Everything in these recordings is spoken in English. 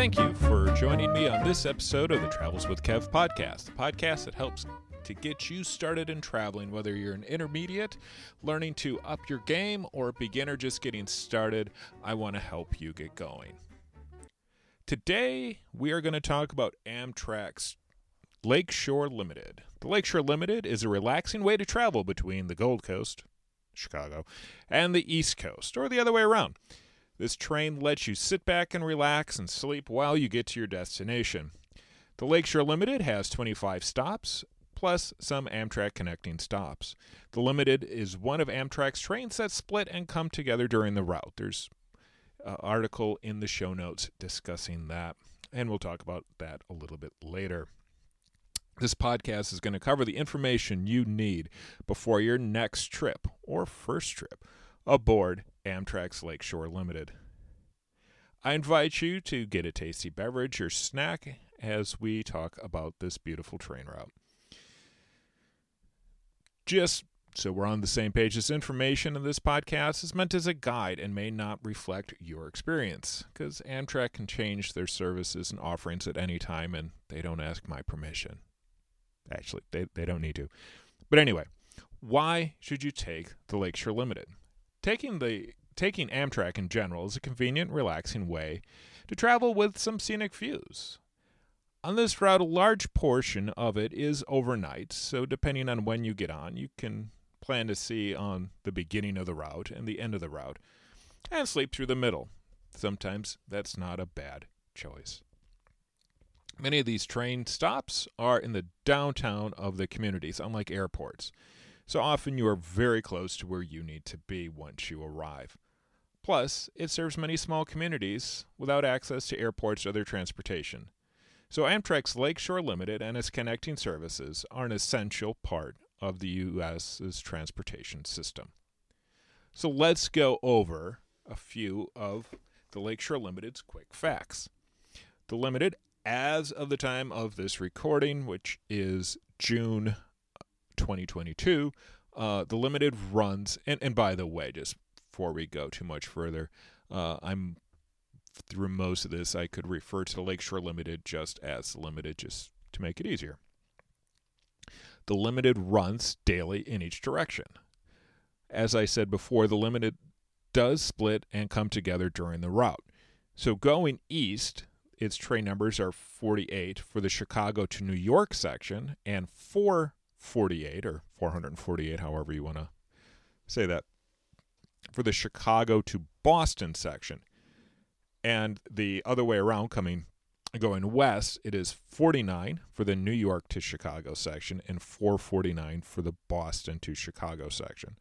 Thank you for joining me on this episode of the Travels with Kev podcast, the podcast that helps to get you started in traveling, whether you're an intermediate, learning to up your game, or a beginner just getting started. I want to help you get going. Today, we are going to talk about Amtrak's Lake Shore Limited. The Lake Shore Limited is a relaxing way to travel between the Gold Coast, Chicago, and the East Coast, or the other way around. This train lets you sit back and relax and sleep while you get to your destination. The Lake Shore Limited has 25 stops, plus some Amtrak connecting stops. The Limited is one of Amtrak's trains that split and come together during the route. There's an article in the show notes discussing that, and we'll talk about that a little bit later. This podcast is going to cover the information you need before your next trip or first trip aboard Amtrak's Lake Shore Limited. I invite you to get a tasty beverage or snack as we talk about this beautiful train route. Just so we're on the same page, this information in this podcast is meant as a guide and may not reflect your experience because Amtrak can change their services and offerings at any time and they don't ask my permission. Actually, they, they don't need to. But anyway, why should you take the Lake Shore Limited? Taking the taking Amtrak in general is a convenient, relaxing way to travel with some scenic views. On this route, a large portion of it is overnight, so depending on when you get on, you can plan to see on the beginning of the route and the end of the route, and sleep through the middle. Sometimes that's not a bad choice. Many of these train stops are in the downtown of the communities, unlike airports. So often you are very close to where you need to be once you arrive. Plus, it serves many small communities without access to airports or other transportation. So Amtrak's Lake Shore Limited and its connecting services are an essential part of the U.S.'s transportation system. So let's go over a few of the Lake Shore Limited's quick facts. The Limited, as of the time of this recording, which is June 2022, uh, the Limited runs, and, and by the way, just before we go too much further, uh, I'm through most of this, I could refer to the Lake Shore Limited just as Limited, just to make it easier. The Limited runs daily in each direction. As I said before, the Limited does split and come together during the route. So going east, its train numbers are 48 for the Chicago to New York section and 448 or 448, however you want to say that, for the Chicago to Boston section. And the other way around coming going west it is 49 for the new york to chicago section and 449 for the boston to chicago section.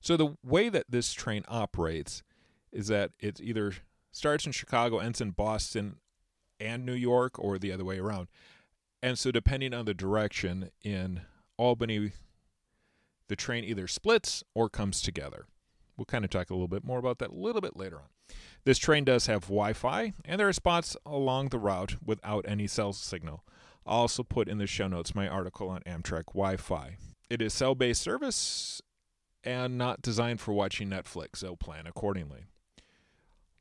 So the way that this train operates is that it either starts in chicago ends in boston and new york or the other way around and so depending on the direction in albany the train either splits or comes together we'll kind of talk a little bit more about that a little bit later on this train does have Wi Fi, and there are spots along the route without any cell signal. I'll also put in the show notes my article on Amtrak Wi Fi. It is cell based service and not designed for watching Netflix, so plan accordingly.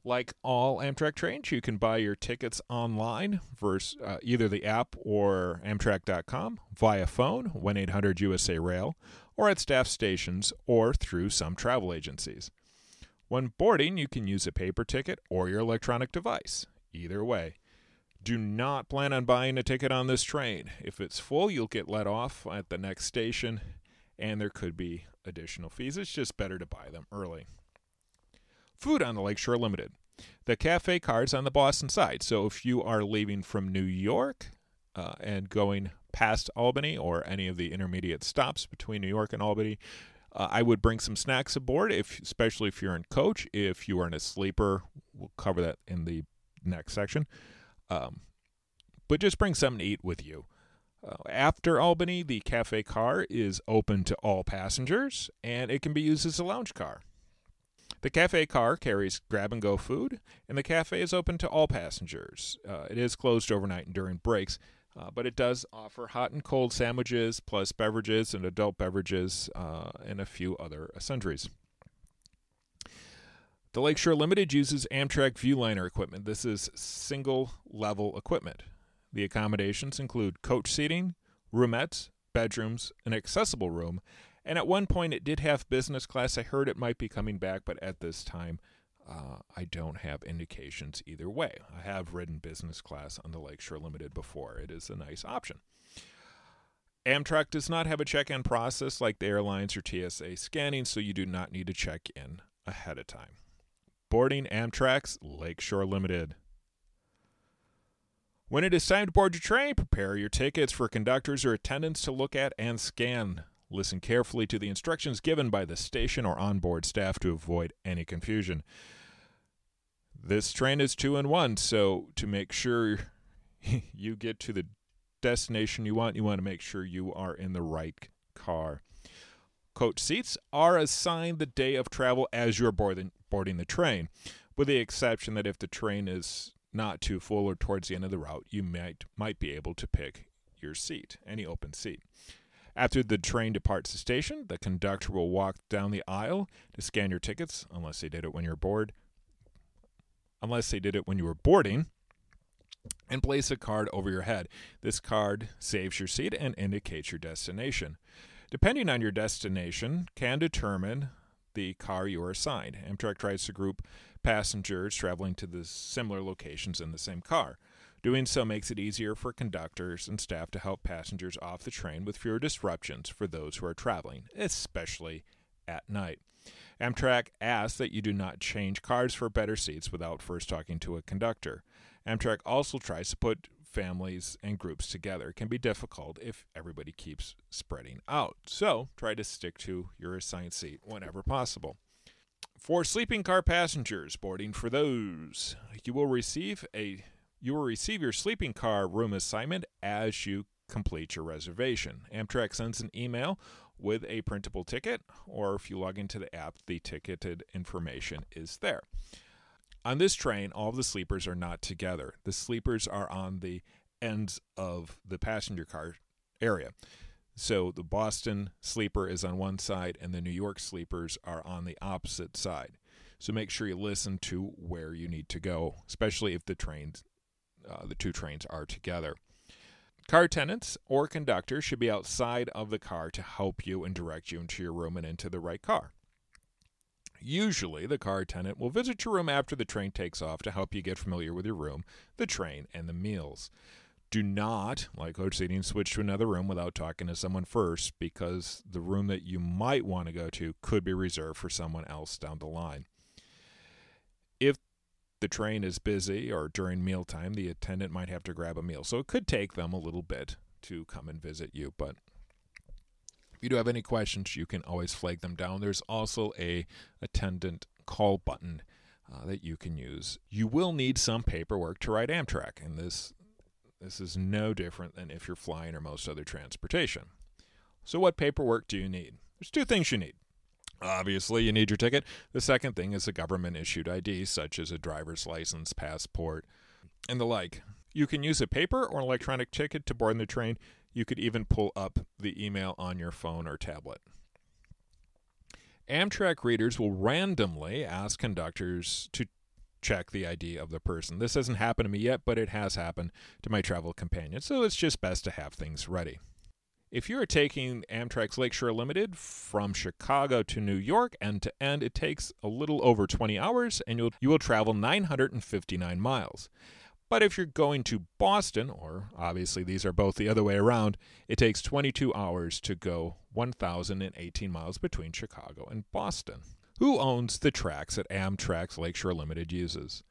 Like all Amtrak trains, you can buy your tickets online versus uh, either the app or Amtrak.com via phone, 1 800 USA Rail, or at staff stations or through some travel agencies. When boarding, you can use a paper ticket or your electronic device. Either way. Do not plan on buying a ticket on this train. If it's full, you'll get let off at the next station, and there could be additional fees. It's just better to buy them early. Food on the Lake Shore Limited. The cafe car's on the Boston side, so if you are leaving from New York uh, and going past Albany or any of the intermediate stops between New York and Albany, uh, I would bring some snacks aboard, if especially if you're in coach. If you are in a sleeper, we'll cover that in the next section. Um, but just bring something to eat with you. Uh, after Albany, the cafe car is open to all passengers, and it can be used as a lounge car. The cafe car carries grab and go food, and the cafe is open to all passengers. Uh, it is closed overnight and during breaks, uh, but it does offer hot and cold sandwiches, plus beverages and adult beverages, uh, and a few other sundries. The Lake Shore Limited uses Amtrak Viewliner equipment. This is single level equipment. The accommodations include coach seating, roomettes, bedrooms, an accessible room, and at one point it did have business class. I heard it might be coming back, but at this time uh, I don't have indications either way. I have ridden business class on the Lake Shore Limited before. It is a nice option. Amtrak does not have a check in process like the airlines or TSA scanning, so you do not need to check in ahead of time. Boarding Amtrak's Lake Shore Limited. When it is time to board your train, prepare your tickets for conductors or attendants to look at and scan. Listen carefully to the instructions given by the station or onboard staff to avoid any confusion. This train is two in one, so to make sure you get to the destination you want, you want to make sure you are in the right car. Coach seats are assigned the day of travel as you're boarding, boarding the train, with the exception that if the train is not too full or towards the end of the route, you might might be able to pick your seat, any open seat. After the train departs the station, the conductor will walk down the aisle to scan your tickets, unless they did it when you're bored. Unless they did it when you were boarding, and place a card over your head. This card saves your seat and indicates your destination. Depending on your destination, can determine the car you are assigned. Amtrak tries to group passengers traveling to the similar locations in the same car. Doing so makes it easier for conductors and staff to help passengers off the train with fewer disruptions for those who are traveling, especially at night. Amtrak asks that you do not change cars for better seats without first talking to a conductor. Amtrak also tries to put families and groups together. It can be difficult if everybody keeps spreading out. So try to stick to your assigned seat whenever possible. For sleeping car passengers, boarding for those, you will receive a you will receive your sleeping car room assignment as you complete your reservation. Amtrak sends an email with a printable ticket, or if you log into the app, the ticketed information is there. On this train, all the sleepers are not together. The sleepers are on the ends of the passenger car area. So the Boston sleeper is on one side, and the New York sleepers are on the opposite side. So make sure you listen to where you need to go, especially if the trains, uh, the two trains are together. Car attendants or conductors should be outside of the car to help you and direct you into your room and into the right car. Usually, the car attendant will visit your room after the train takes off to help you get familiar with your room, the train, and the meals. Do not, like coach seating, switch to another room without talking to someone first because the room that you might want to go to could be reserved for someone else down the line. The train is busy or during mealtime, the attendant might have to grab a meal. So it could take them a little bit to come and visit you, but if you do have any questions, you can always flag them down. There's also a attendant call button uh, that you can use. You will need some paperwork to ride Amtrak, and this this is no different than if you're flying or most other transportation. So, what paperwork do you need? There's two things you need. Obviously, you need your ticket. The second thing is a government issued ID, such as a driver's license, passport, and the like. You can use a paper or electronic ticket to board the train. You could even pull up the email on your phone or tablet. Amtrak readers will randomly ask conductors to check the ID of the person. This hasn't happened to me yet, but it has happened to my travel companion, so it's just best to have things ready. If you are taking Amtrak's Lake Shore Limited from Chicago to New York end to end, it takes a little over 20 hours and you'll, you will travel 959 miles. But if you're going to Boston, or obviously these are both the other way around, it takes 22 hours to go 1,018 miles between Chicago and Boston. Who owns the tracks that Amtrak's Lake Shore Limited uses?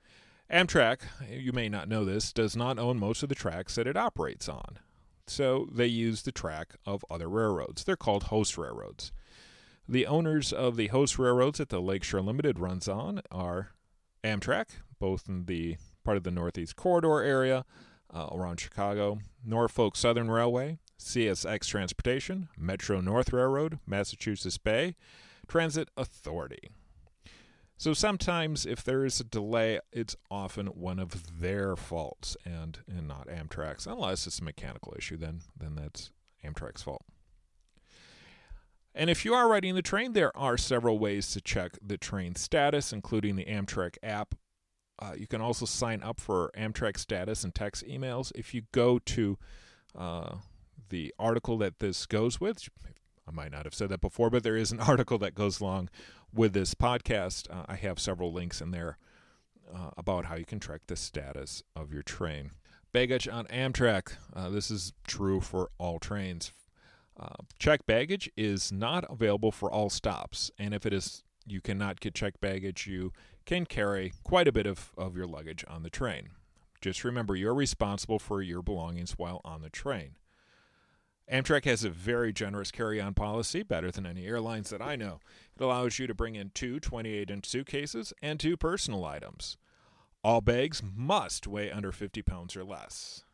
Amtrak, you may not know this, does not own most of the tracks that it operates on. So they use the track of other railroads. They're called host railroads. The owners of the host railroads that the Lake Shore Limited runs on are Amtrak, both in the part of the Northeast Corridor area uh, around Chicago, Norfolk Southern Railway, CSX Transportation, Metro North Railroad, Massachusetts Bay, Transit Authority. So sometimes, if there is a delay, it's often one of their faults and, and not Amtrak's. Unless it's a mechanical issue, then then that's Amtrak's fault. And if you are riding the train, there are several ways to check the train status, including the Amtrak app. Uh, you can also sign up for Amtrak status and text emails. If you go to uh, the article that this goes with, I might not have said that before, but there is an article that goes along with this podcast. Uh, I have several links in there uh, about how you can track the status of your train. Baggage on Amtrak. Uh, this is true for all trains. Uh, check baggage is not available for all stops, and if it is, you cannot get check baggage. You can carry quite a bit of, of your luggage on the train. Just remember, you're responsible for your belongings while on the train. Amtrak has a very generous carry on policy, better than any airlines that I know. It allows you to bring in two 28 inch suitcases and two personal items. All bags must weigh under 50 pounds or less.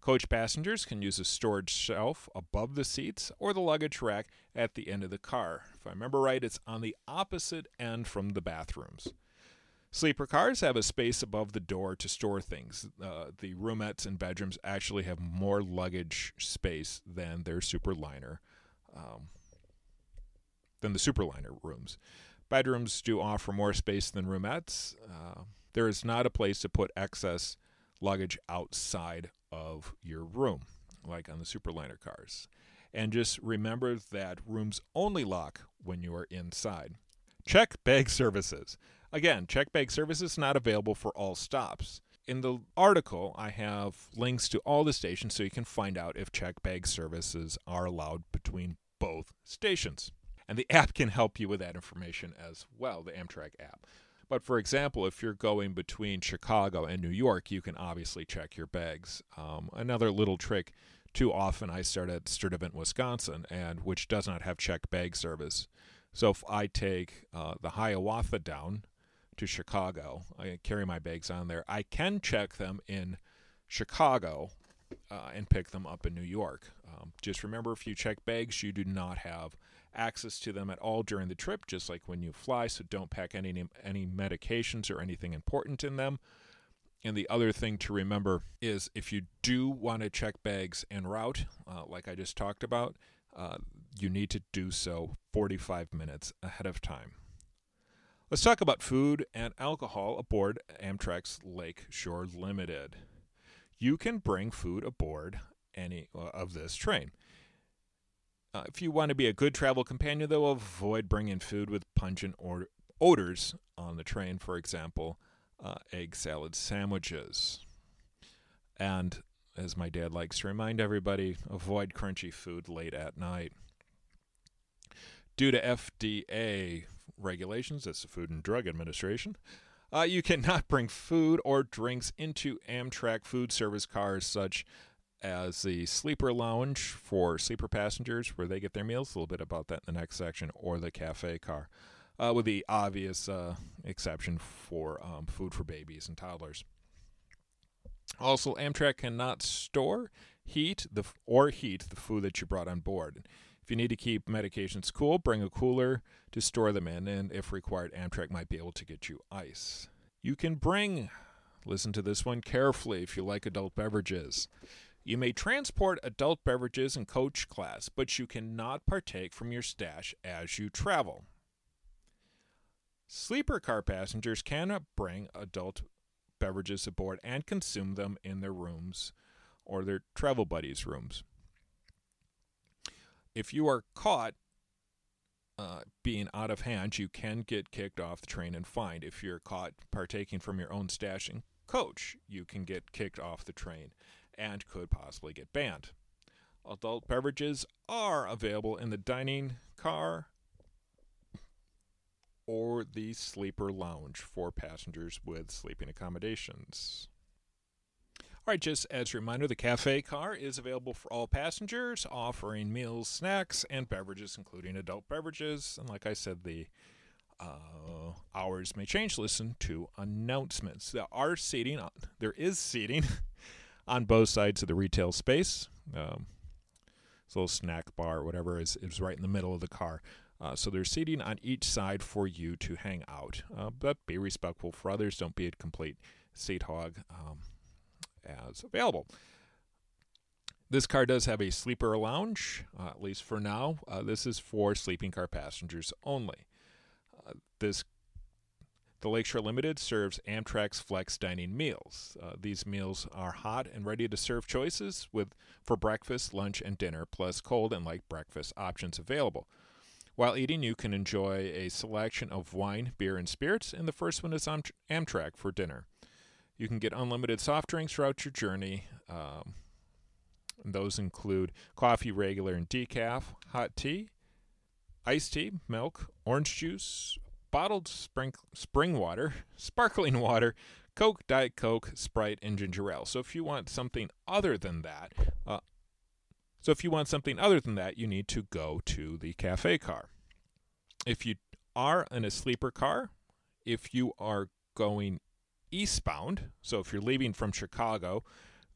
Coach passengers can use a storage shelf above the seats or the luggage rack at the end of the car. If I remember right, it's on the opposite end from the bathrooms. Sleeper cars have a space above the door to store things. Uh, the roomettes and bedrooms actually have more luggage space than their superliner, um, than the superliner rooms. Bedrooms do offer more space than roomettes. Uh, there is not a place to put excess luggage outside of your room, like on the Superliner cars. And just remember that rooms only lock when you are inside. Check bag services. Again, check bag services not available for all stops. In the article, I have links to all the stations so you can find out if check bag services are allowed between both stations. And the app can help you with that information as well, the Amtrak app. But for example, if you're going between Chicago and New York, you can obviously check your bags. Um, another little trick too often I start at Sturtevant, Wisconsin, and which does not have check bag service. So if I take uh, the Hiawatha down to Chicago, I carry my bags on there. I can check them in Chicago uh, and pick them up in New York. Um, just remember, if you check bags, you do not have access to them at all during the trip, just like when you fly. So don't pack any any medications or anything important in them. And the other thing to remember is if you do want to check bags en route, uh, like I just talked about, uh, you need to do so 45 minutes ahead of time. Let's talk about food and alcohol aboard Amtrak's Lake Shore Limited. You can bring food aboard any uh, of this train. Uh, if you want to be a good travel companion, though, avoid bringing food with pungent or- odors on the train, for example, uh, egg salad sandwiches. And as my dad likes to remind everybody, avoid crunchy food late at night. Due to FDA regulations, that's the Food and Drug Administration, uh, you cannot bring food or drinks into Amtrak food service cars such as the sleeper lounge for sleeper passengers where they get their meals. A little bit about that in the next section, or the cafe car, uh, with the obvious uh, exception for um, food for babies and toddlers. Also, Amtrak cannot store, heat, the or heat the food that you brought on board. If you need to keep medications cool, bring a cooler to store them in, and if required, Amtrak might be able to get you ice. You can bring, listen to this one carefully if you like adult beverages. You may transport adult beverages in coach class, but you cannot partake from your stash as you travel. Sleeper car passengers cannot bring adult beverages aboard and consume them in their rooms or their travel buddies' rooms. If you are caught uh, being out of hand, you can get kicked off the train and fined. If you're caught partaking from your own stash in coach, you can get kicked off the train and could possibly get banned. Adult beverages are available in the dining car or the sleeper lounge for passengers with sleeping accommodations. All right, just as a reminder, the cafe car is available for all passengers, offering meals, snacks, and beverages, including adult beverages. And like I said, the uh, hours may change. Listen to announcements. There are seating. There is seating on both sides of the retail space. Um, this little snack bar or whatever is, is right in the middle of the car. Uh, so there's seating on each side for you to hang out. Uh, but be respectful for others. Don't be a complete seat hog um, as available. This car does have a sleeper lounge, uh, at least for now. Uh, this is for sleeping car passengers only. Uh, this the Lake Shore Limited serves Amtrak's Flex Dining meals. Uh, these meals are hot and ready to serve choices with for breakfast, lunch, and dinner, plus cold and light breakfast options available. While eating, you can enjoy a selection of wine, beer, and spirits, and the first one is Amtrak for dinner. You can get unlimited soft drinks throughout your journey. Um, those include coffee, regular, and decaf, hot tea, iced tea, milk, orange juice, bottled spring, spring water, sparkling water, Coke, Diet Coke, Sprite, and ginger ale. So if you want something other than that, uh, so if you want something other than that, you need to go to the cafe car. If you are in a sleeper car, if you are going eastbound, so if you're leaving from Chicago,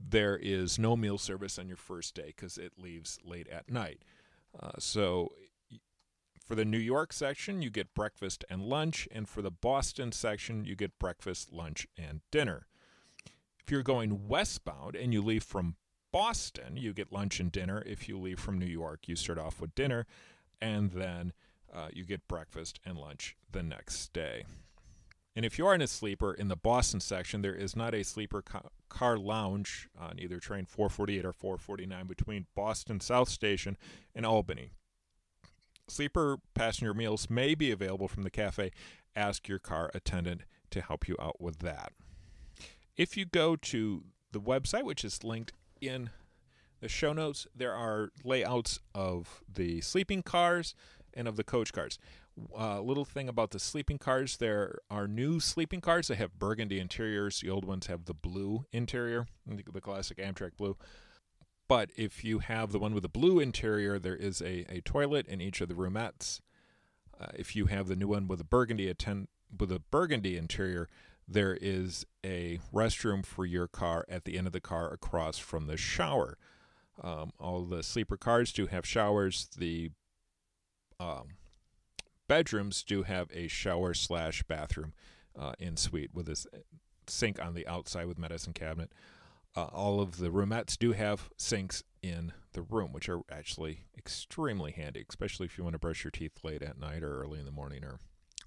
there is no meal service on your first day because it leaves late at night. Uh, so for the New York section, you get breakfast and lunch, and for the Boston section, you get breakfast, lunch, and dinner. If you're going westbound and you leave from Boston, you get lunch and dinner. If you leave from New York, you start off with dinner, and then uh, you get breakfast and lunch the next day. And if you are in a sleeper in the Boston section, there is not a sleeper ca- car lounge on either train 448 or 449 between Boston South Station and Albany. Sleeper passenger meals may be available from the cafe. Ask your car attendant to help you out with that. If you go to the website, which is linked in the show notes, there are layouts of the sleeping cars and of the coach cars. Uh, little thing about the sleeping cars there are new sleeping cars that have burgundy interiors. The old ones have the blue interior, the classic Amtrak blue. But if you have the one with the blue interior, there is a, a toilet in each of the roomettes. Uh, if you have the new one with a burgundy with a burgundy interior, there is a restroom for your car at the end of the car across from the shower. Um, all the sleeper cars do have showers. The um, bedrooms do have a shower slash bathroom uh, in suite with a sink on the outside with medicine cabinet uh, all of the roomettes do have sinks in the room, which are actually extremely handy, especially if you want to brush your teeth late at night or early in the morning or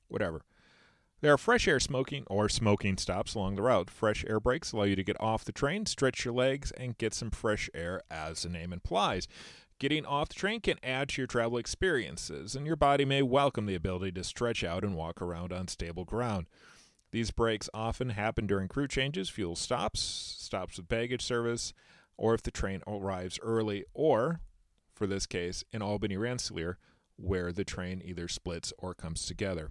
whatever. There are fresh air smoking or smoking stops along the route. Fresh air breaks allow you to get off the train, stretch your legs, and get some fresh air, as the name implies. Getting off the train can add to your travel experiences, and your body may welcome the ability to stretch out and walk around on stable ground. These breaks often happen during crew changes, fuel stops, stops with baggage service, or if the train arrives early, or, for this case, in Albany Rensselaer, where the train either splits or comes together.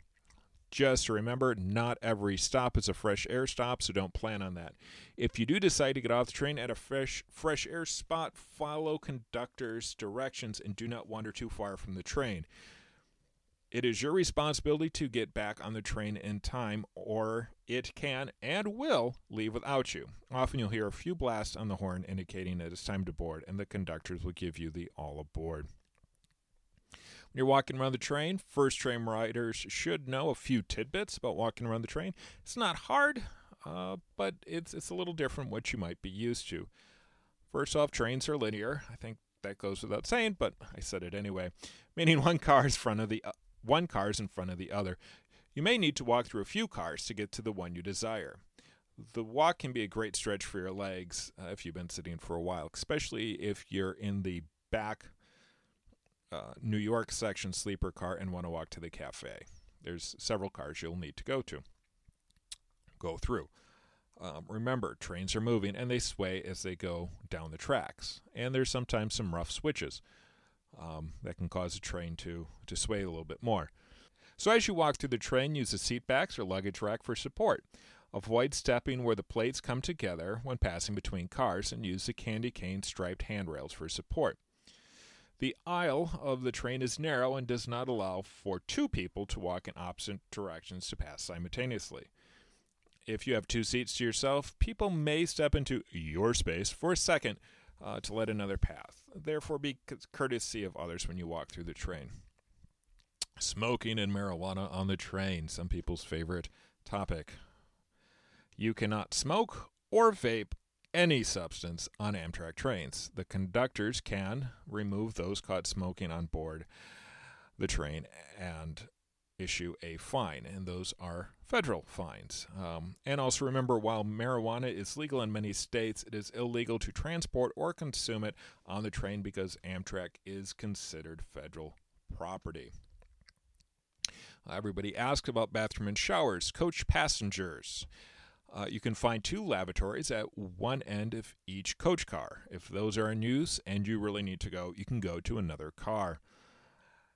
Just remember, not every stop is a fresh air stop, so don't plan on that. If you do decide to get off the train at a fresh fresh air spot, follow conductor's directions and do not wander too far from the train. It is your responsibility to get back on the train in time, or it can and will leave without you. Often you'll hear a few blasts on the horn indicating that it's time to board, and the conductors will give you the all aboard. When you're walking around the train, first train riders should know a few tidbits about walking around the train. It's not hard, uh, but it's it's a little different what you might be used to. First off, trains are linear. I think that goes without saying, but I said it anyway. Meaning one car is front of the uh, one car is in front of the other. You may need to walk through a few cars to get to the one you desire. The walk can be a great stretch for your legs uh, if you've been sitting for a while, especially if you're in the back uh, New York section sleeper car and want to walk to the cafe. There's several cars you'll need to go to, go through. Um, remember, trains are moving and they sway as they go down the tracks, and there's sometimes some rough switches um, that can cause a train to, to sway a little bit more. So as you walk through the train, use the seat backs or luggage rack for support. Avoid stepping where the plates come together when passing between cars and use the candy cane striped handrails for support. The aisle of the train is narrow and does not allow for two people to walk in opposite directions to pass simultaneously. If you have two seats to yourself, people may step into your space for a second uh, to let another pass. Therefore, be courtesy of others when you walk through the train. Smoking and marijuana on the train, some people's favorite topic. You cannot smoke or vape any substance on Amtrak trains. The conductors can remove those caught smoking on board the train and issue a fine, and those are federal fines. Um, and also remember, while marijuana is legal in many states, it is illegal to transport or consume it on the train because Amtrak is considered federal property. everybody asked about bathroom and showers. Coach passengers. Uh, you can find two lavatories at one end of each coach car. If those are in use and you really need to go, you can go to another car.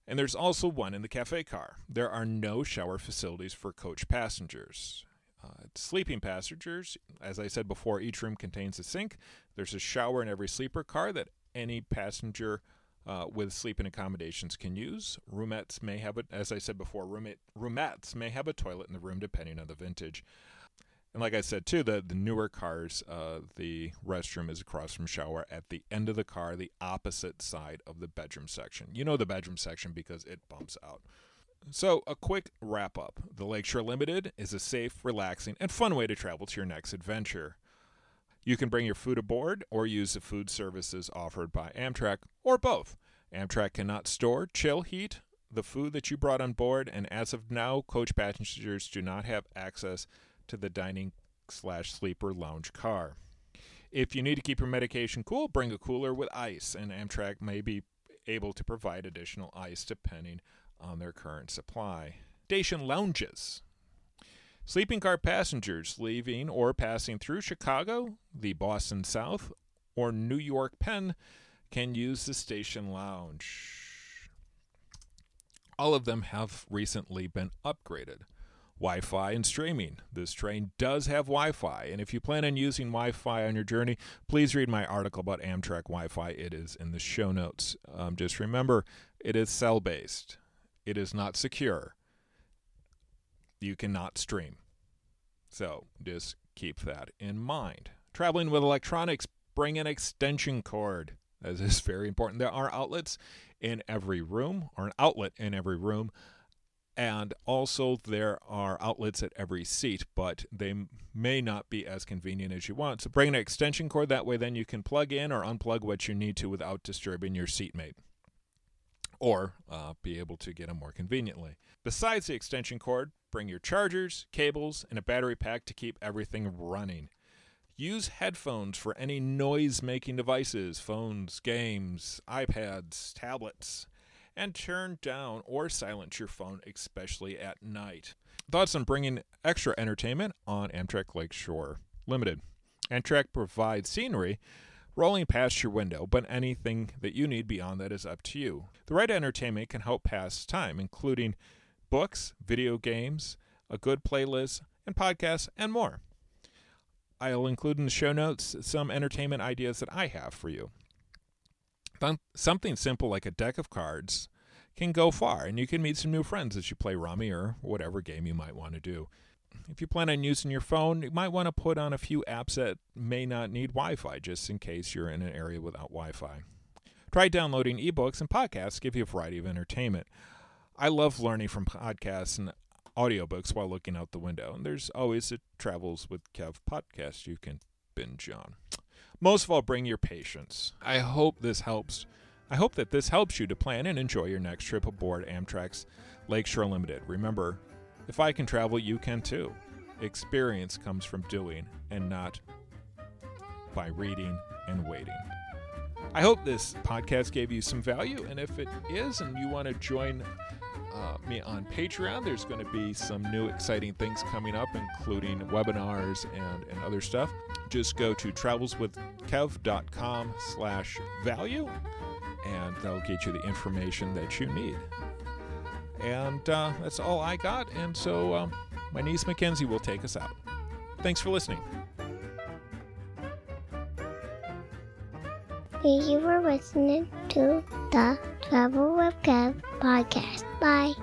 And there's also one in the cafe car. There are no shower facilities for coach passengers. Uh, sleeping passengers, as I said before, each room contains a sink. There's a shower in every sleeper car that any passenger uh, with sleeping accommodations can use. Roomettes may have, a, as I said before, roommate, roomettes may have a toilet in the room depending on the vintage. And like I said too, the the newer cars, uh, the restroom is across from shower at the end of the car, the opposite side of the bedroom section. You know the bedroom section because it bumps out. So, a quick wrap up. The Lake Shore Limited is a safe, relaxing, and fun way to travel to your next adventure. You can bring your food aboard or use the food services offered by Amtrak, or both. Amtrak cannot store, chill, heat the food that you brought on board, and as of now, coach passengers do not have access to the dining slash sleeper lounge car. If you need to keep your medication cool, bring a cooler with ice, and Amtrak may be able to provide additional ice depending on their current supply. Station lounges. Sleeping car passengers leaving or passing through Chicago, the Boston South, or New York Penn can use the station lounge. All of them have recently been upgraded. Wi Fi and streaming. This train does have Wi Fi, and if you plan on using Wi Fi on your journey, please read my article about Amtrak Wi Fi. It is in the show notes. Um, just remember, it is cell based, it is not secure. You cannot stream. So just keep that in mind. Traveling with electronics, bring an extension cord. This is very important. There are outlets in every room, or an outlet in every room and also, there are outlets at every seat, but they may not be as convenient as you want. So, bring an extension cord. That way, then you can plug in or unplug what you need to without disturbing your seatmate, or uh, be able to get them more conveniently. Besides the extension cord, bring your chargers, cables, and a battery pack to keep everything running. Use headphones for any noise making devices phones, games, iPads, tablets and turn down or silence your phone, especially at night. Thoughts on bringing extra entertainment on Amtrak Lake Shore Limited. Amtrak provides scenery rolling past your window, but anything that you need beyond that is up to you. The right entertainment can help pass time, including books, video games, a good playlist, and podcasts, and more. I'll include in the show notes some entertainment ideas that I have for you th- something simple like a deck of cards can go far, and you can meet some new friends as you play Rummy or whatever game you might want to do. If you plan on using your phone, you might want to put on a few apps that may not need Wi Fi just in case you're in an area without Wi Fi. Try downloading ebooks and podcasts give you a variety of entertainment. I love learning from podcasts and audiobooks while looking out the window, and there's always a Travels with Kev podcast you can binge on. Most of all, bring your patience. I hope this helps. I hope that this helps you to plan and enjoy your next trip aboard Amtrak's Lake Shore Limited. Remember, if I can travel, you can too. Experience comes from doing and not by reading and waiting. I hope this podcast gave you some value, and if it is, and you want to join uh, me on Patreon. There's going to be some new exciting things coming up, including webinars and, and other stuff. Just go to travelswithkev.com slash value, and that'll get you the information that you need. And uh, that's all I got. And so um, my niece Mackenzie will take us out. Thanks for listening. You for listening to the Travel with Kev podcast. Bye.